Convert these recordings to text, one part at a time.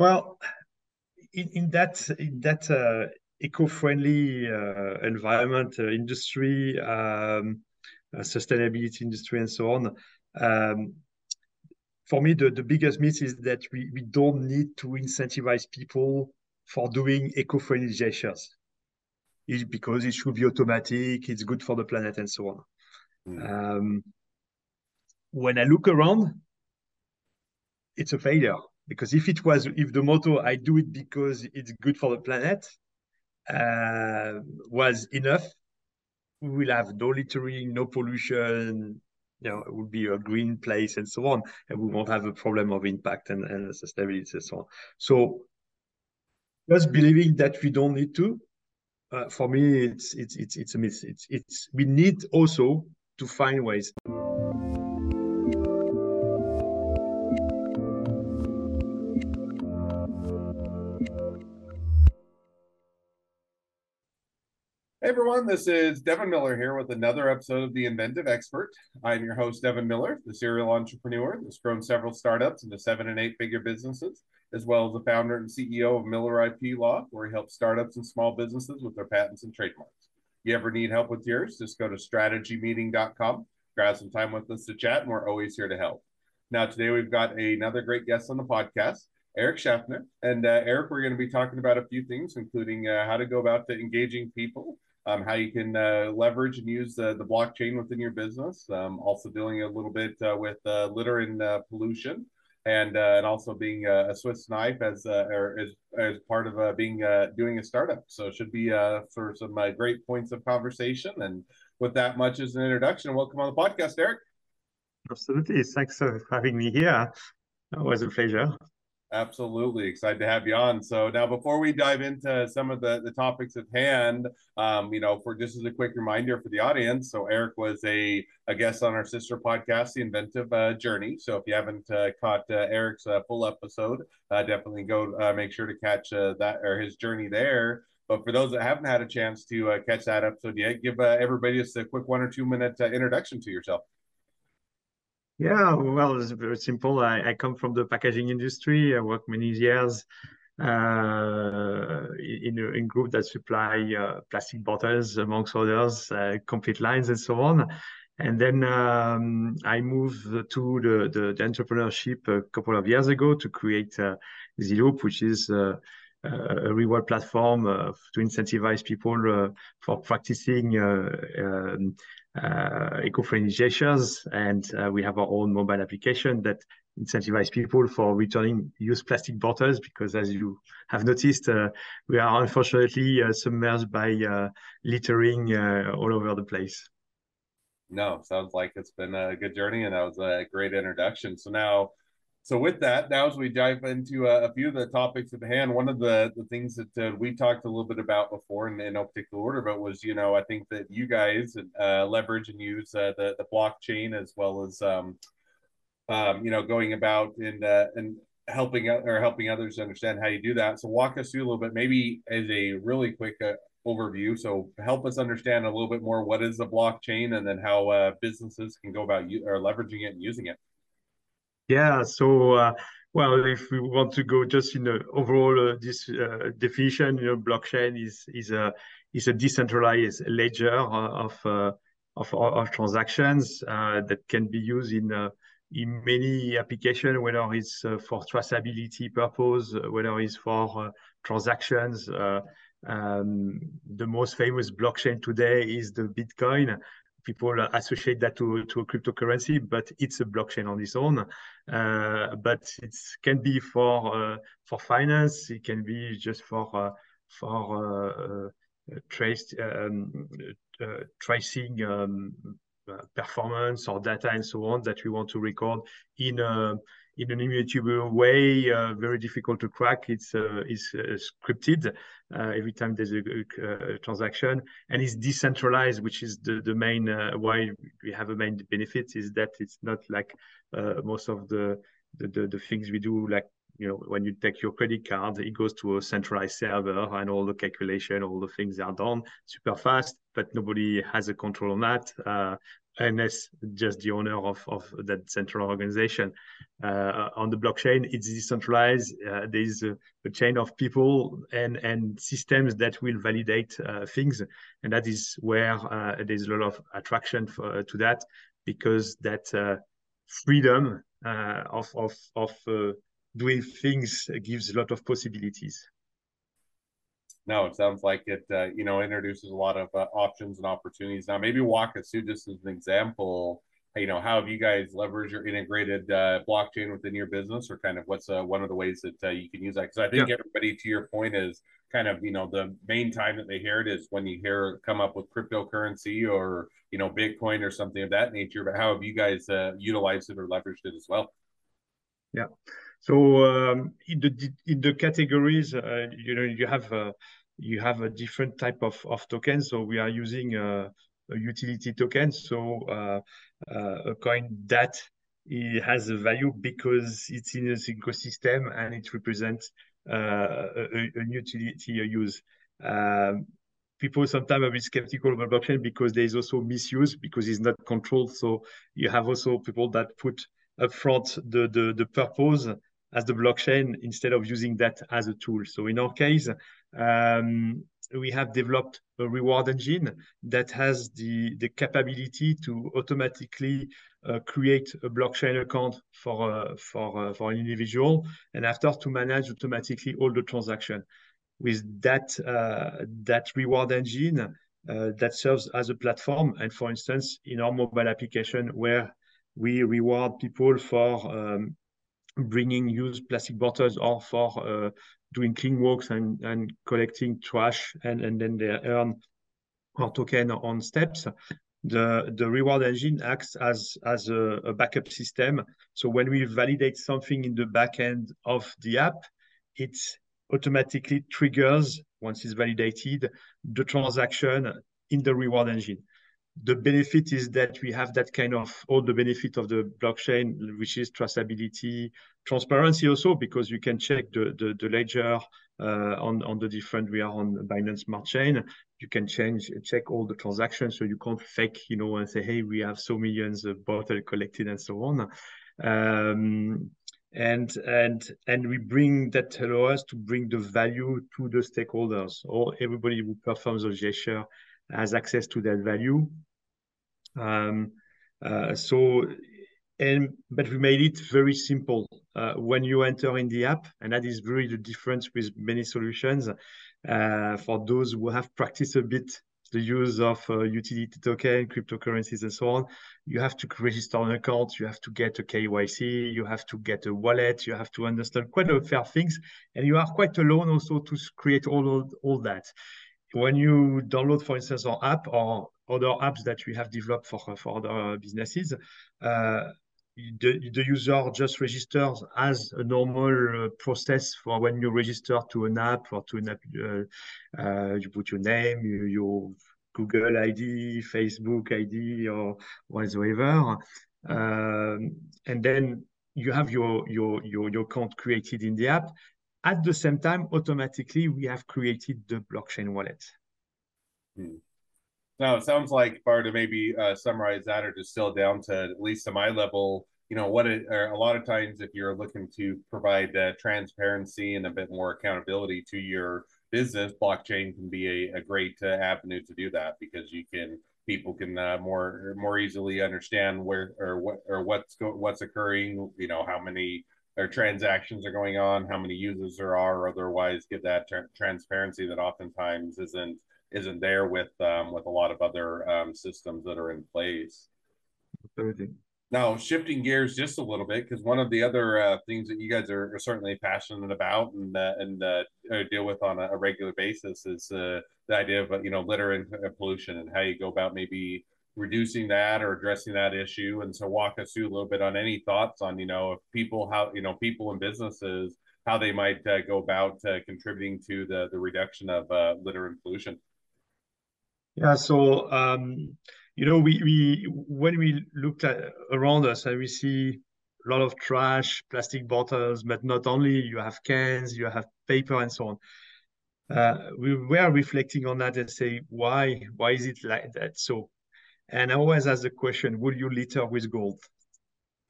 Well, in, in that in that uh, eco-friendly uh, environment, uh, industry, um, uh, sustainability industry, and so on. Um, for me, the, the biggest myth is that we, we don't need to incentivize people for doing eco-friendly gestures. It's because it should be automatic, it's good for the planet, and so on. Mm. Um, when I look around, it's a failure because if it was if the motto "I do it because it's good for the planet" uh, was enough, we will have no littering, no pollution. You know, it would be a green place and so on, and we won't have a problem of impact and, and sustainability and so on. So, just believing that we don't need to, uh, for me, it's it's it's it's a myth. It's it's we need also to find ways. Everyone, this is Devin Miller here with another episode of The Inventive Expert. I'm your host, Devin Miller, the serial entrepreneur that's grown several startups into seven and eight figure businesses, as well as the founder and CEO of Miller IP Law, where he helps startups and small businesses with their patents and trademarks. If You ever need help with yours, just go to strategymeeting.com, grab some time with us to chat, and we're always here to help. Now, today we've got another great guest on the podcast. Eric Schaffner. And uh, Eric, we're going to be talking about a few things, including uh, how to go about engaging people um, how you can uh, leverage and use the, the blockchain within your business. Um, also dealing a little bit uh, with uh, litter and uh, pollution, and uh, and also being a, Swiss knife as uh, or as, as part of being doing a startup. So it should be for some great points of conversation. And with that much as an introduction, welcome on the podcast, Eric. Absolutely, thanks for having me here. It was a pleasure. Absolutely. Excited to have you on. So now before we dive into some of the, the topics at hand, um, you know, for just as a quick reminder for the audience. So Eric was a, a guest on our sister podcast, The Inventive uh, Journey. So if you haven't uh, caught uh, Eric's uh, full episode, uh, definitely go uh, make sure to catch that or his journey there. But for those that haven't had a chance to catch that episode yet, give everybody just a quick one or two minute introduction to yourself. Yeah, well, it's very simple. I, I come from the packaging industry. I worked many years uh, in a in group that supply uh, plastic bottles, amongst others, uh, complete lines and so on. And then um, I moved to the, the, the, entrepreneurship a couple of years ago to create uh, Zloop, which is uh, a reward platform uh, to incentivize people uh, for practicing um, uh, eco-friendly gestures, and uh, we have our own mobile application that incentivize people for returning used plastic bottles because as you have noticed uh, we are unfortunately uh, submerged by uh, littering uh, all over the place. No sounds like it's been a good journey and that was a great introduction. So now so with that, now as we dive into a, a few of the topics at hand, one of the the things that uh, we talked a little bit about before, in, in no particular order, but was you know I think that you guys uh, leverage and use uh, the the blockchain as well as um, um, you know going about and uh, and helping or helping others understand how you do that. So walk us through a little bit, maybe as a really quick uh, overview. So help us understand a little bit more what is the blockchain, and then how uh, businesses can go about you or leveraging it and using it. Yeah. So, uh, well, if we want to go just in the overall uh, this uh, definition, you know, blockchain is is a is a decentralized ledger of uh, of, of transactions uh, that can be used in uh, in many applications, whether it's for traceability purpose, whether it's for transactions. Um, the most famous blockchain today is the Bitcoin, people associate that to, to a cryptocurrency, but it's a blockchain on its own. Uh, but it can be for uh, for finance. It can be just for uh, for uh, uh, trace um, uh, tracing um, performance or data and so on that we want to record in a in an immutable way, uh, very difficult to crack. It's uh, it's uh, scripted every time there's a, a, transaction, and it's decentralized, which is the the main why we have a main benefit is that it's not like most of the, the the, the things we do like you know, when you take your credit card, it goes to a centralized server and all the calculation, all the things are done super fast, but nobody has a control on that. Uh, unless just the owner of, of that central organization. Uh, on the blockchain, it's decentralized. Uh, there's a, a, chain of people and, and systems that will validate uh, things. And that is where uh, there's a lot of attraction for, to that because that uh, freedom uh, of, of, of doing things gives a lot of possibilities no, it sounds like it, uh, you know, introduces a lot of uh, options and opportunities. Now, maybe walk us through just as an example, you know, how have you guys leveraged your integrated uh, blockchain within your business, or kind of what's uh, one of the ways that uh, you can use that? Because I think yeah. everybody, to your point, is kind of, you know, the main time that they hear it is when you hear come up with cryptocurrency or you know Bitcoin or something of that nature. But how have you guys uh, utilized it or leveraged it as well? Yeah. So um, in the in the categories, uh, you know, you have uh, you have a different type of, of token. So we are using a, a utility token. So uh, uh, a coin that it has a value because it's in this ecosystem and it represents uh, a, a, utility use. Um, people sometimes are a bit skeptical about blockchain because there is also misuse because it's not controlled. So you have also people that put upfront the, the, the purpose as the blockchain instead of using that as a tool. So in our case, um, we have developed a reward engine that has the, the capability to automatically uh, create a blockchain account for, uh, for, uh, for an individual and after to manage automatically all the transaction. With that, uh, that reward engine uh, that serves as a platform, and for instance, in our mobile application where we reward people for um, bringing used plastic bottles or for uh, doing clean walks and, and collecting trash and, and then they earn our token on steps. The, the reward engine acts as, as a, a backup system. So when we validate something in the backend of the app, it automatically triggers, once it's validated, the transaction in the reward engine the benefit is that we have that kind of all the benefit of the blockchain, which is traceability, transparency also, because you can check the, the, the ledger uh, on, on the different, we are on Binance Smart Chain. You can change, check all the transactions. So you can't fake, you know, and say, hey, we have so millions of bottles collected and so on. Um, and and and we bring that allow us to bring the value to the stakeholders or everybody who performs a gesture has access to that value. Um, uh, so, and but we made it very simple. Uh, when you enter in the app, and that is really the difference with many solutions. Uh, for those who have practiced a bit the use of uh, utility token, cryptocurrencies, and so on, you have to register an account, you have to get a KYC, you have to get a wallet, you have to understand quite a fair things, and you are quite alone also to create all all that when you download, for instance, our app or other apps that we have developed for, for other businesses, uh, the, the user just registers as a normal uh, process for when you register to an app or to an app. Uh, uh you put your name, you, your Google ID, Facebook ID, or whatsoever. Um, and then you have your, your, your, your account created in the app. At the same time, automatically, we have created the blockchain wallet. Hmm. Now, it sounds like, Bar, to maybe uh, summarize that or distill down to at least to my level, you know, what it, a lot of times if you're looking to provide uh, transparency and a bit more accountability to your business, blockchain can be a, a great uh, avenue to do that because you can people can uh, more more easily understand where or what or what's go, what's occurring. You know, how many their transactions are going on, how many users there are, or otherwise give that tra- transparency that oftentimes isn't isn't there with um, with a lot of other um, systems that are in place. Absolutely. Now, shifting gears just a little bit, because one of the other uh, things that you guys are, are certainly passionate about and uh, and uh, deal with on a, a regular basis is uh, the idea of you know litter and pollution and how you go about maybe reducing that or addressing that issue. And so walk us through a little bit on any thoughts on, you know, if people, how, you know, people and businesses, how they might uh, go about uh, contributing to the, the reduction of uh, litter and pollution. Yeah. So, um, you know, we, we, when we looked at around us and we see a lot of trash, plastic bottles, but not only, you have cans, you have paper and so on. Uh, we were reflecting on that and say, why, why is it like that? So, and I always ask the question, will you litter with gold?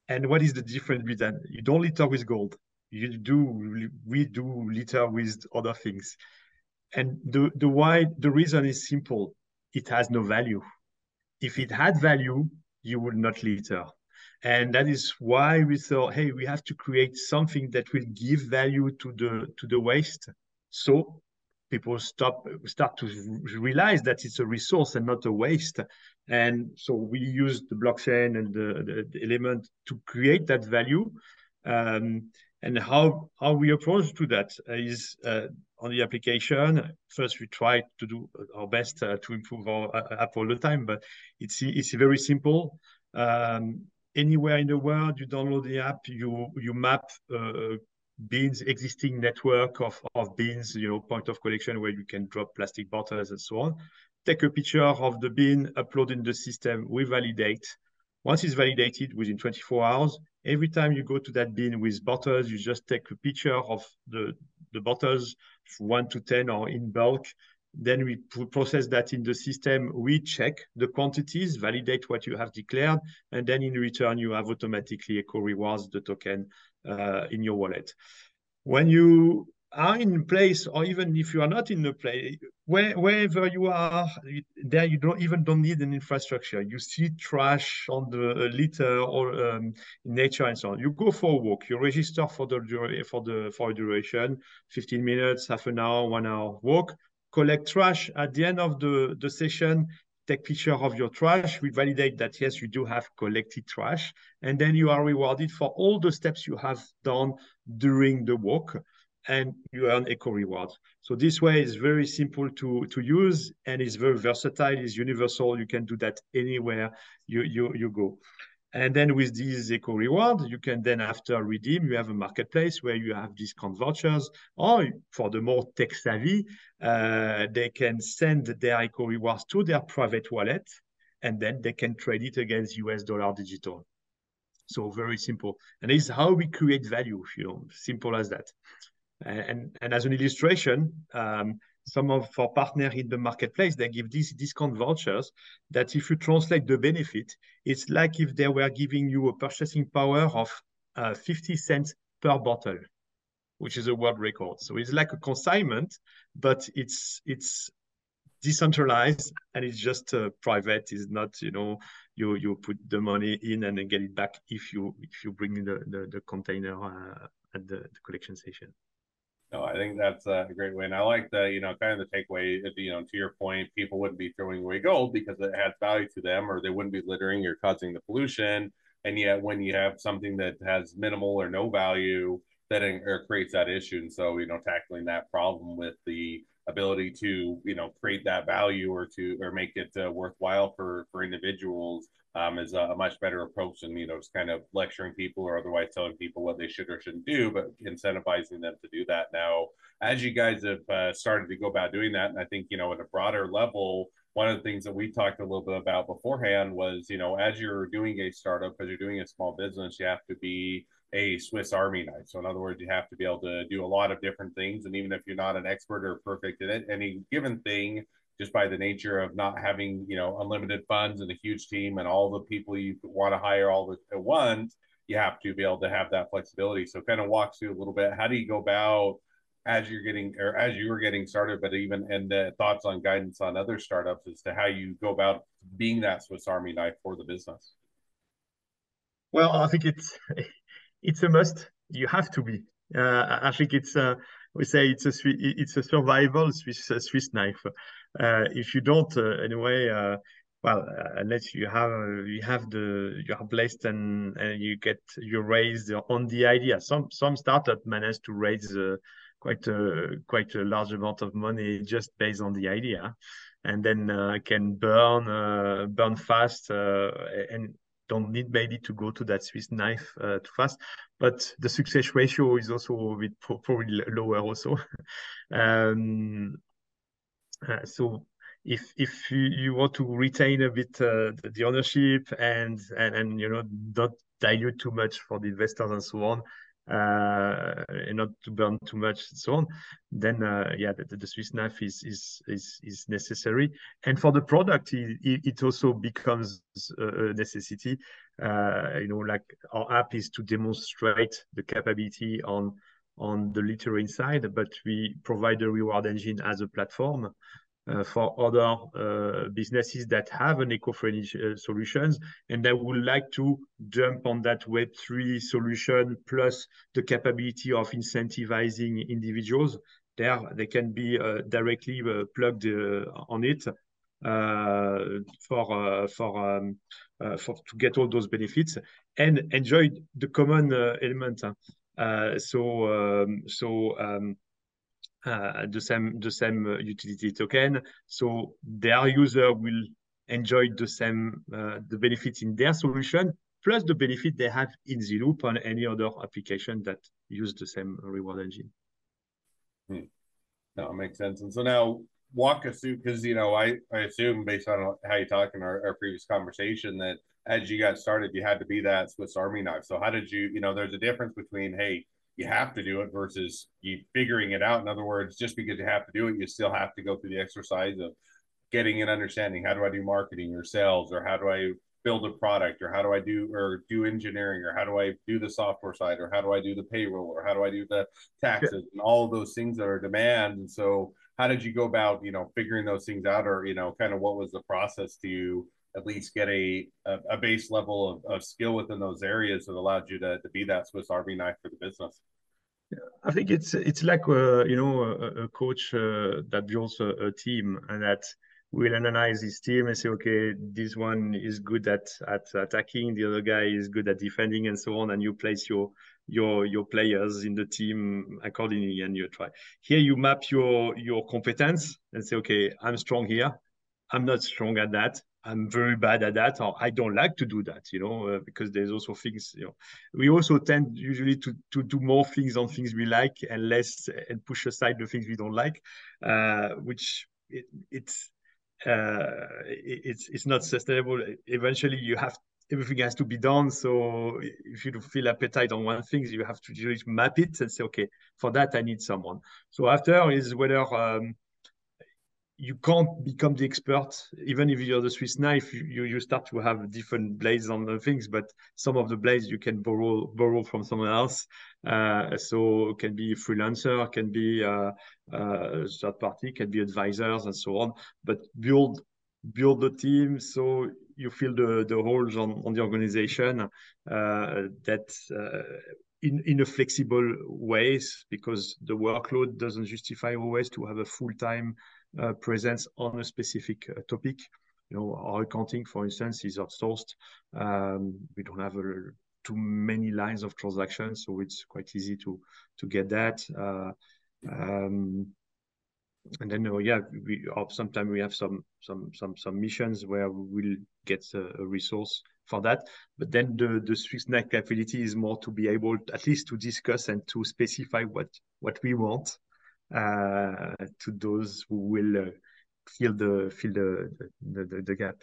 And what is the difference between that? you don't litter with gold? You do, we do litter with other things. And the, the why, the reason is simple. It has no value. If it had value, you would not litter. And that is why we thought, hey, we have to create something that will give value to the to the waste. So people stop start to realize that it's a resource and not a waste. And so we use the blockchain and the, the, element to create that value. Um, and how how we approach to that is uh, on the application. First, we try to do our best uh, to improve our uh, app all the time, but it's it's very simple. Um, anywhere in the world, you download the app, you you map uh, bins existing network of, of bins, you know, point of collection where you can drop plastic bottles and so on. Take a picture of the bin, upload in the system, we validate. Once it's validated within 24 hours, every time you go to that bin with bottles, you just take a picture of the, the bottles, one to 10 or in bulk. Then we process that in the system. We check the quantities, validate what you have declared, and then in return, you have automatically eco rewards the token in your wallet. When you are in place, or even if you are not in the place, where, wherever you are, there you don't even don't need an infrastructure. You see trash on the uh, litter or um, in nature and so on. You go for a walk. You register for the for the for a duration, 15 minutes, half an hour, one hour walk. Collect trash at the end of the the session take picture of your trash. We validate that, yes, you do have collected trash. And then you are rewarded for all the steps you have done during the walk and you earn eco rewards. So this way is very simple to, to use and is very versatile, is universal. You can do that anywhere you, you, you go. And then with these eco rewards, you can then after redeem, you have a marketplace where you have discount vouchers. Or for the more tech savvy, uh, they can send their eco rewards to their private wallet, and then they can trade it against US dollar digital. So very simple. And is how we create value, you know, simple as that. And, and as an illustration, um, some of our partners in the marketplace, they give these discount vouchers that if you translate the benefit, it's like if they were giving you a purchasing power of uh, 50 cents per bottle, which is a world record. So it's like a consignment, but it's it's decentralized and it's just uh, private. It's not, you know, you you put the money in and then get it back if you if you bring the the, the container uh, at the, the collection station. No, I think that's a great way. And I like the, you know, kind of the takeaway, you know, to your point, people wouldn't be throwing away gold because it has value to them or they wouldn't be littering or causing the pollution. And yet when you have something that has minimal or no value, that or creates that issue. And so, you know, tackling that problem with the ability to, you know, create that value or to, or make it uh, worthwhile for, for individuals um, is a, much better approach than you know just kind of lecturing people or otherwise telling people what they should or shouldn't do, but incentivizing them to do that. Now, as you guys have uh, started to go about doing that, and I think you know at a broader level, one of the things that we talked a little bit about beforehand was you know as you're doing a startup, as you're doing a small business, you have to be a Swiss Army knife. So in other words, you have to be able to do a lot of different things, and even if you're not an expert or perfect in any given thing just by the nature of not having you know unlimited funds and a huge team and all the people you want to hire all at once you have to be able to have that flexibility. So kind of walk through a little bit. How do you go about as you're getting or as you were getting started but even and the thoughts on guidance on other startups as to how you go about being that swiss army knife for the business? Well i think it's it's a must. You have to be. Uh, i think it's uh, we say it's a it's a survival Swiss Swiss knife. Uh, if you don't, uh, anyway, uh, well, unless you have you have the you are blessed and, and you get you raised on the idea. Some some startup manage to raise quite a quite a large amount of money just based on the idea and then uh, can burn uh, burn fast uh, and don't need maybe to go to that Swiss knife too fast. But the success ratio is also a bit probably lower also. um, so if if you, you, want to retain a bit uh, the, the, ownership and, and and you know not dilute too much for the investors and so on, uh, and not to burn too much and so on, then uh, yeah, the, the, Swiss knife is, is is is necessary. And for the product, it, it also becomes a necessity. Uh, you know, like our app is to demonstrate the capability on on the littering side, but we provide a reward engine as a platform uh, for other uh, businesses that have an eco-friendly uh, solutions and that would like to jump on that Web3 solution plus the capability of incentivizing individuals. There, they can be directly plugged on it for for um, for to get all those benefits and enjoy the common element. So um, so um, uh, the same the same uh, utility token. So their user will enjoy the same uh, the benefits in their solution plus the benefit they have in the loop on any other application that use the same reward engine. Hmm. It makes sense. And so now walk us through because you know I I assume based on how you talk in our, our previous conversation that as you got started you had to be that Swiss Army knife. So how did you you know there's a difference between hey you have to do it versus you figuring it out. In other words, just because you have to do it, you still have to go through the exercise of getting an understanding. How do I do marketing or sales, or how do I build a product, or how do I do or do engineering, or how do I do the software side, or how do I do the payroll, or how do I do the taxes, and all of those things that are demand. And so, how did you go about, you know, figuring those things out, or you know, kind of what was the process to at least get a, a, a base level of, of, skill within those areas that allowed you to, to be that Swiss Army knife for the business? I think it's it's like uh, you know a, a coach uh, that builds a, a, team and that will analyze his team and say, okay, this one is good at at attacking, the other guy is good at defending, and so on, and you place your your your players in the team accordingly, and you try. Here you map your your competence and say, okay, I'm strong here, I'm not strong at that. I'm very bad at that, or I don't like to do that, you know, uh, because there's also things, you know, we also tend usually to, to do more things on things we like and less and push aside the things we don't like, uh, which it, it's, uh, it's, it's not sustainable. Eventually you have, everything has to be done. So if you feel appetite on one thing, you have to just map it and say, okay, for that, I need someone. So after is whether, um, you can't become the expert even if you're the swiss knife you, you start to have different blades on the things but some of the blades you can borrow borrow from someone else. Uh, so can be a freelancer can be uh, uh, third party can be advisors and so on. But build build the team so you feel the the holes on, on the organization uh, that in, in a flexible ways because the workload doesn't justify always to have a full-time uh, presence on a specific uh, topic. You know, our accounting, for instance, is outsourced. Um, we don't have a, too many lines of transactions, so it's quite easy to to get that. Uh, um, and then, uh, yeah, we sometimes we have some some some some missions where we will get a, a, resource for that. But then the the Swiss knife capability is more to be able at least to discuss and to specify what what we want uh, to those who will uh, fill the fill the the, the, the gap.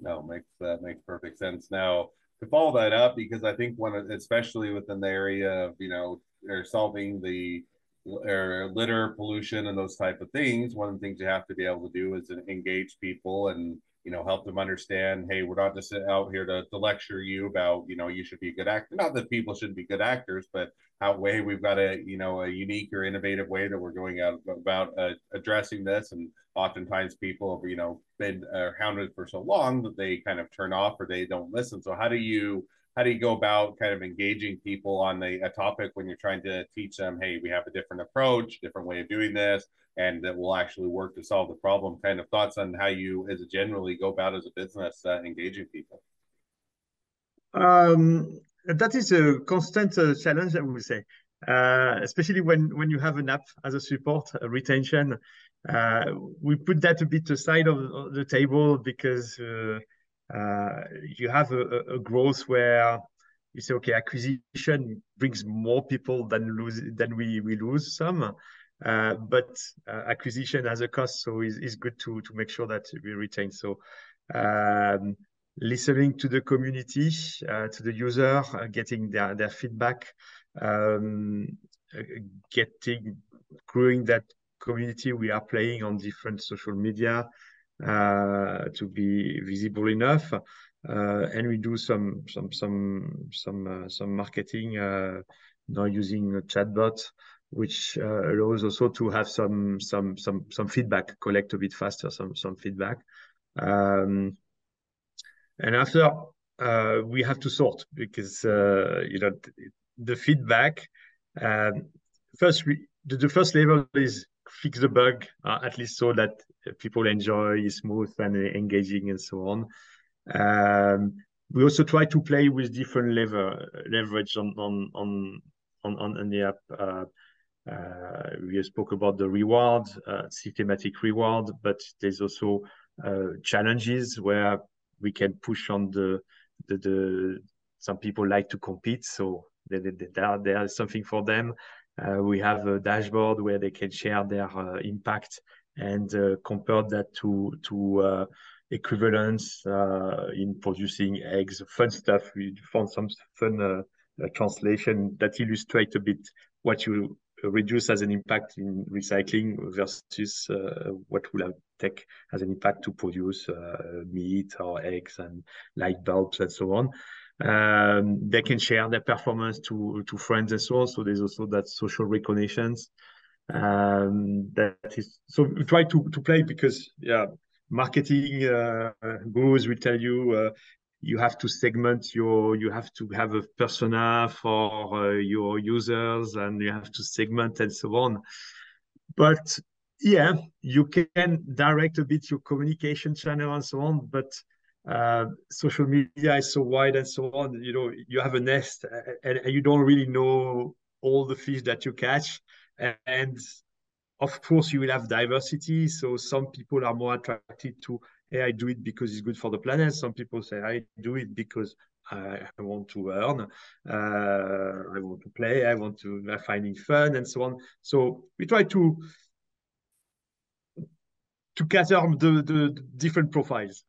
No, makes that makes perfect sense. Now to follow that up, because I think one, especially within the area of you know, or solving the or litter pollution and those type of things, one of the things you have to be able to do is engage people and you know help them understand hey we're not just out here to, to lecture you about you know you should be a good actor. Not that people shouldn't be good actors but how way we've got a you know a unique or innovative way that we're going out about uh, addressing this. And oftentimes people have you know been uh, hounded for so long that they kind of turn off or they don't listen. So how do you how do you go about kind of engaging people on the, a topic when you're trying to teach them hey we have a different approach different way of doing this and that will actually work to solve the problem. Kind of thoughts on how you, as a generally, go about as a business uh, engaging people. Um, that is a constant uh, challenge, I would say, uh, especially when when you have an app as a support a retention. Uh, we put that a bit aside of, of the table because uh, you have a, a growth where you say, okay, acquisition brings more people than lose than we we lose some. Uh, but uh, acquisition has a cost, so it's, it's good to to make sure that we retain. So um, listening to the community, uh, to the user, uh, getting their, their feedback, um, getting, growing that community. We are playing on different social media uh, to be visible enough. Uh, and we do some some some some uh, some marketing uh, now using a chatbot which uh, allows also to have some some some some feedback, collect a bit faster some some feedback. Um, and after uh, we have to sort because uh, you know the feedback. Um, first, we, the, the, first level is fix the bug uh, at least so that people enjoy, is smooth and engaging and so on. Um, we also try to play with different lever leverage on on on on, on the app. Uh, uh, we spoke about the reward, uh, systematic reward, but there's also uh, challenges where we can push on the, the, the some people like to compete, so there, there, there is something for them. Uh, we have a dashboard where they can share their uh, impact and uh, compare that to to equivalence in producing eggs, fun stuff. We found some fun translation that illustrate a bit what you reduce as an impact in recycling versus uh, what will have take as an impact to produce uh, meat or eggs and light bulbs and so on. Um, they can share their performance to to friends and so on. So there's also that social recognitions. Um, that is so try to to play because yeah, marketing uh, gurus will tell you uh, you have to segment your you have to have a persona for uh, your users and you have to segment and so on but yeah you can direct a bit your communication channel and so on but uh, social media is so wide and so on you know you have a nest and, and you don't really know all the fish that you catch and of course you will have diversity so some people are more attracted to hey, I do it because it's good for the planet. Some people say I do it because I, want to earn, uh, I want to play, I want to uh, finding fun, and so on. So we try to to cater the, the different profiles.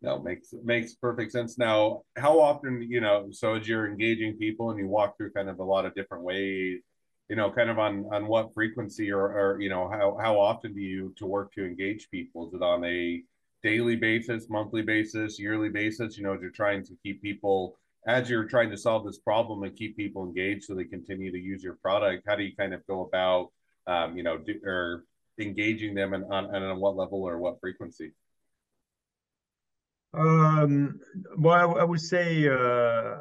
No, makes makes perfect sense. Now, how often, you know, so as you're engaging people and you walk through kind of a lot of different ways you know, kind of on on what frequency or, or you know how how often do you to work to engage people? Is it on a daily basis, monthly basis, yearly basis? You know, as you're trying to keep people as you're trying to solve this problem and keep people engaged so they continue to use your product. How do you kind of go about um, you know do, or engaging them and on and on what level or what frequency? Um, well, I, would say, uh,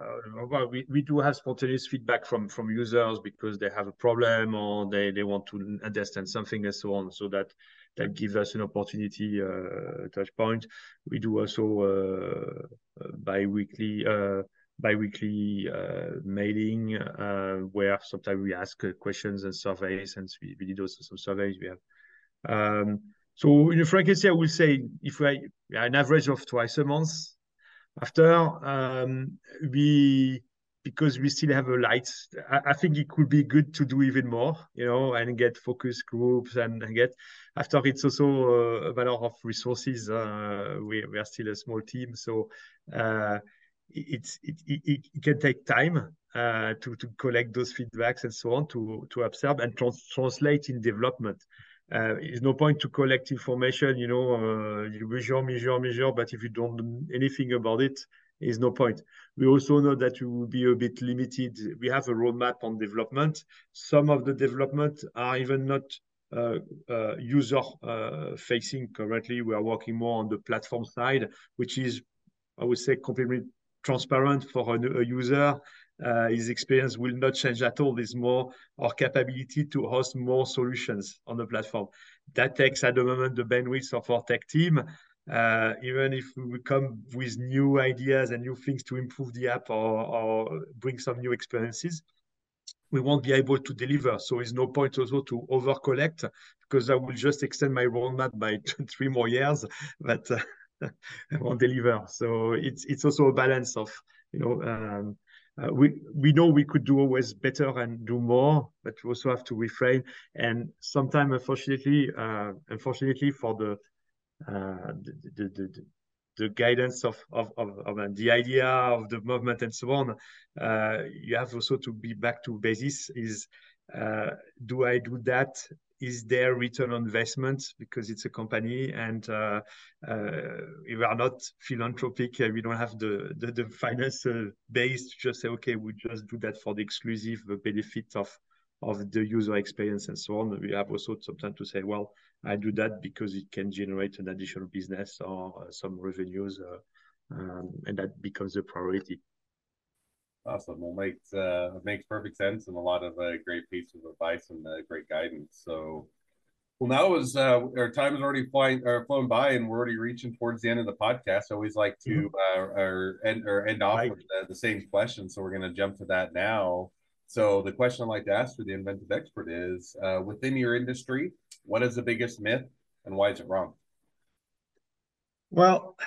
well, we, we do have spontaneous feedback from from users because they have a problem or they, they want to understand something and so on. So that that gives us an opportunity uh, touch point. We do also uh, bi-weekly uh, bi-weekly uh, mailing uh, where sometimes we ask uh, questions and surveys, and we, we did also some surveys. We have. Um, so in frequency, I will say if we an average of twice a month. After um, we because we still have a light, I, I, think it could be good to do even more, you know, and get focus groups and get. After it's also a matter of resources. Uh, we we are still a small team, so uh, it, it, it can take time uh, to to collect those feedbacks and so on to to observe and trans translate in development uh, it's no point to collect information, you know, uh, you measure, measure, measure, but if you don't do anything about it, it, is no point. We also know that we will be a bit limited. We have a roadmap on development. Some of the development are even not uh, uh, user uh, facing currently. We are working more on the platform side, which is, I would say, completely transparent for a, a user uh, his experience will not change at all. It's more our capability to host more solutions on the platform. That takes at the moment the bandwidth of our tech team. Uh, even if we come with new ideas and new things to improve the app or, or bring some new experiences, we won't be able to deliver. So it's no point also to over collect because I will just extend my roadmap by two, three more years, but uh, I won't deliver. So it's it's also a balance of you know um, uh, we we know we could do always better and do more, but we also have to refrain. And sometimes, unfortunately, uh, unfortunately for the uh, the, the, the, the guidance of, of, of, of, the idea of the movement and so on, uh, you have also to be back to basis is uh, do I do that? Is there return on investment because it's a company and uh, uh, we are not philanthropic. we don't have the the, the finance base to just say okay, we just do that for the exclusive benefit of of the user experience and so on. We have also sometimes to say, well, I do that because it can generate an additional business or uh, some revenues, uh, um, and that becomes a priority. Awesome. Well, makes uh, makes perfect sense and a lot of uh, great pieces of advice and uh, great guidance. So, well, now is uh, our time is already flying or flown by, and we're already reaching towards the end of the podcast. I always like to mm-hmm. uh, or end or end off right. with the, the, same question, so we're going to jump to that now. So, the question I like to ask for the inventive expert is: uh, within your industry, what is the biggest myth, and why is it wrong? Well,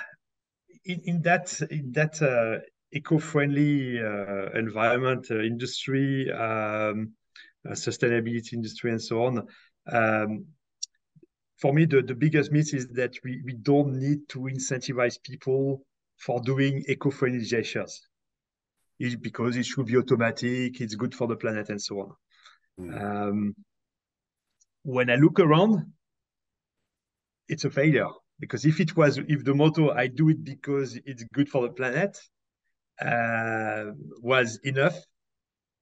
in, in that in that uh, eco-friendly uh, environment uh, industry, um, uh, sustainability industry, and so on. Um, for me, the, the biggest myth is that we, we don't need to incentivize people for doing eco-friendly gestures it, because it should be automatic, it's good for the planet, and so on. Mm. Um, when I look around, it's a failure because if it was if the motto I do it because it's good for the planet, uh, was enough,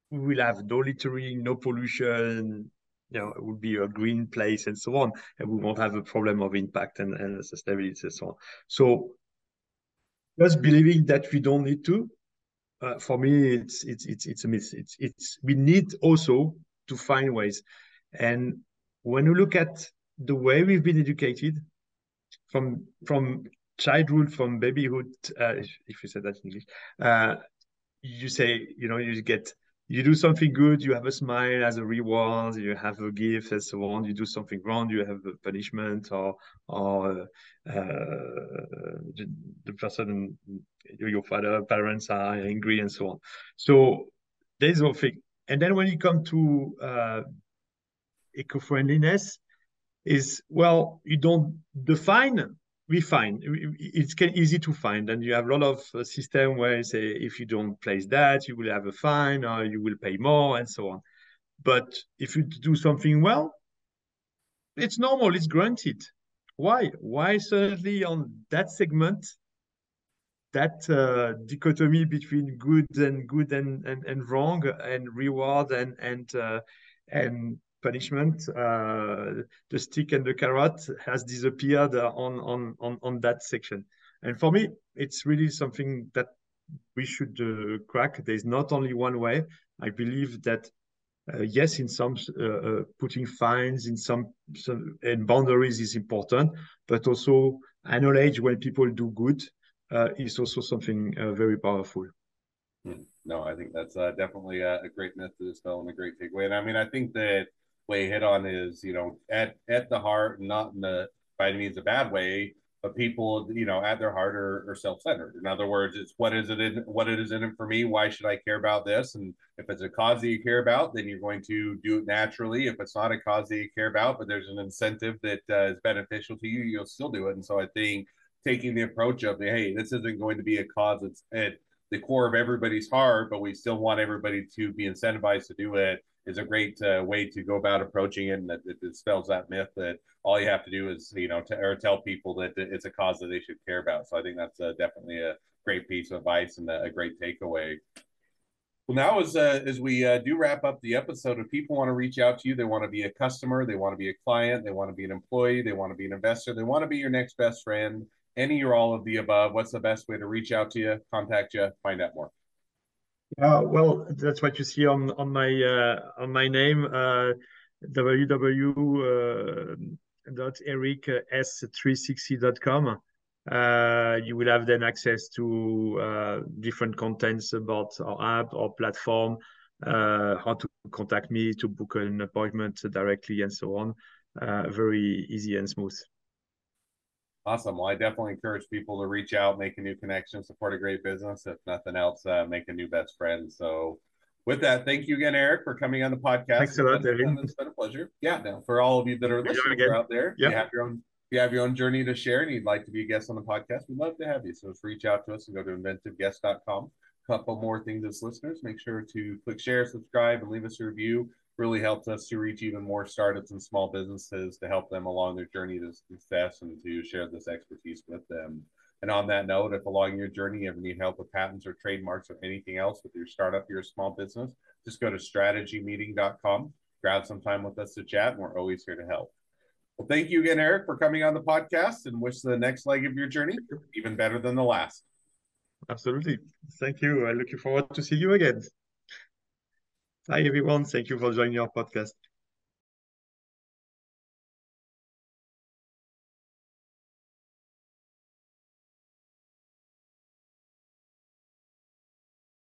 we will have no littering, no pollution. You know, it will be a green place and so on, and we won't have a problem of impact and, and sustainability and so on. So, just believing that we don't need to, uh, for me, it's it's it's it's a myth. It's it's we need also to find ways, and when you look at the way we've been educated from from childhood from babyhood uh, if you said that in english uh, you say you know you get you do something good you have a smile as a reward you have a gift and so on you do something wrong you have a punishment or or uh, the person your father parents are angry and so on. So there's one thing. And then when you come to uh, eco-friendliness is well you don't define we find it's easy to find. And you have a lot of uh, system where say if you don't place that you will have a fine or you will pay more and so on. But if you do something well it's normal it's granted. Why? Why suddenly on that segment that uh, dichotomy between good and good and, and, and wrong and reward and and uh, and punishment, uh, the stick and the carrot has disappeared on, on, on, on that section. And for me, it's really something that we should uh, crack. There's not only one way. I believe that uh, yes, in some uh, uh, putting fines in some, some, and boundaries is important, but also acknowledge when people do good uh, is also something very powerful. Hmm. No, I think that's definitely a, a, great myth to dispel and a great takeaway. And I mean, I think that way hit on is you know at at the heart not in the by any means a bad way but people you know at their heart are, are self-centered. In other words it's what is it in what it is in it for me? Why should i care about this? And if it's a cause that you care about then you're going to do it naturally. If it's not a cause that you care about but there's an incentive that uh, is beneficial to you you'll still do it. And so i think taking the approach of hey this isn't going to be a cause that's at the core of everybody's heart but we still want everybody to be incentivized to do it is a great uh, way to go about approaching it, and that it dispels that myth that all you have to do is you know t- or tell people that it's a cause that they should care about. So I think that's uh, definitely a great piece of advice and a, a great takeaway. Well, now as uh, as we uh, do wrap up the episode, if people want to reach out to you, they want to be a customer, they want to be a client, they want to be an employee, they want to be an investor, they want to be your next best friend, any or all of the above. What's the best way to reach out to you, contact you, find out more? Uh, well, that's what you see on on my uh, on my name, uh, www.erics360.com. Uh, you will have then access to uh, different contents about our app or platform, uh, how to contact me to book an appointment directly, and so on. Uh, very easy and smooth. Awesome. Well, I definitely encourage people to reach out, make a new connection, support a great business. If nothing else, uh, make a new best friend. So, with that, thank you again, Eric, for coming on the podcast. Thanks a lot, David. It's been a pleasure. Yeah. Now, for all of you that are listening out there, yeah. you have your own you have your own journey to share and you'd like to be a guest on the podcast, we'd love to have you. So just reach out to us and go to inventiveguest.com. A couple more things as listeners. Make sure to click share, subscribe, and leave us a review. Really helps us to reach even more startups and small businesses to help them along their journey to success and to share this expertise with them. And on that note, if along your journey you ever need help with patents or trademarks or anything else with your startup, your small business, just go to strategymeeting.com, grab some time with us to chat, and we're always here to help. Well, thank you again, Eric, for coming on the podcast and wish the next leg of your journey even better than the last. Absolutely. Thank you. I'm looking forward to see you again. Hi, everyone. Thank you for joining our podcast.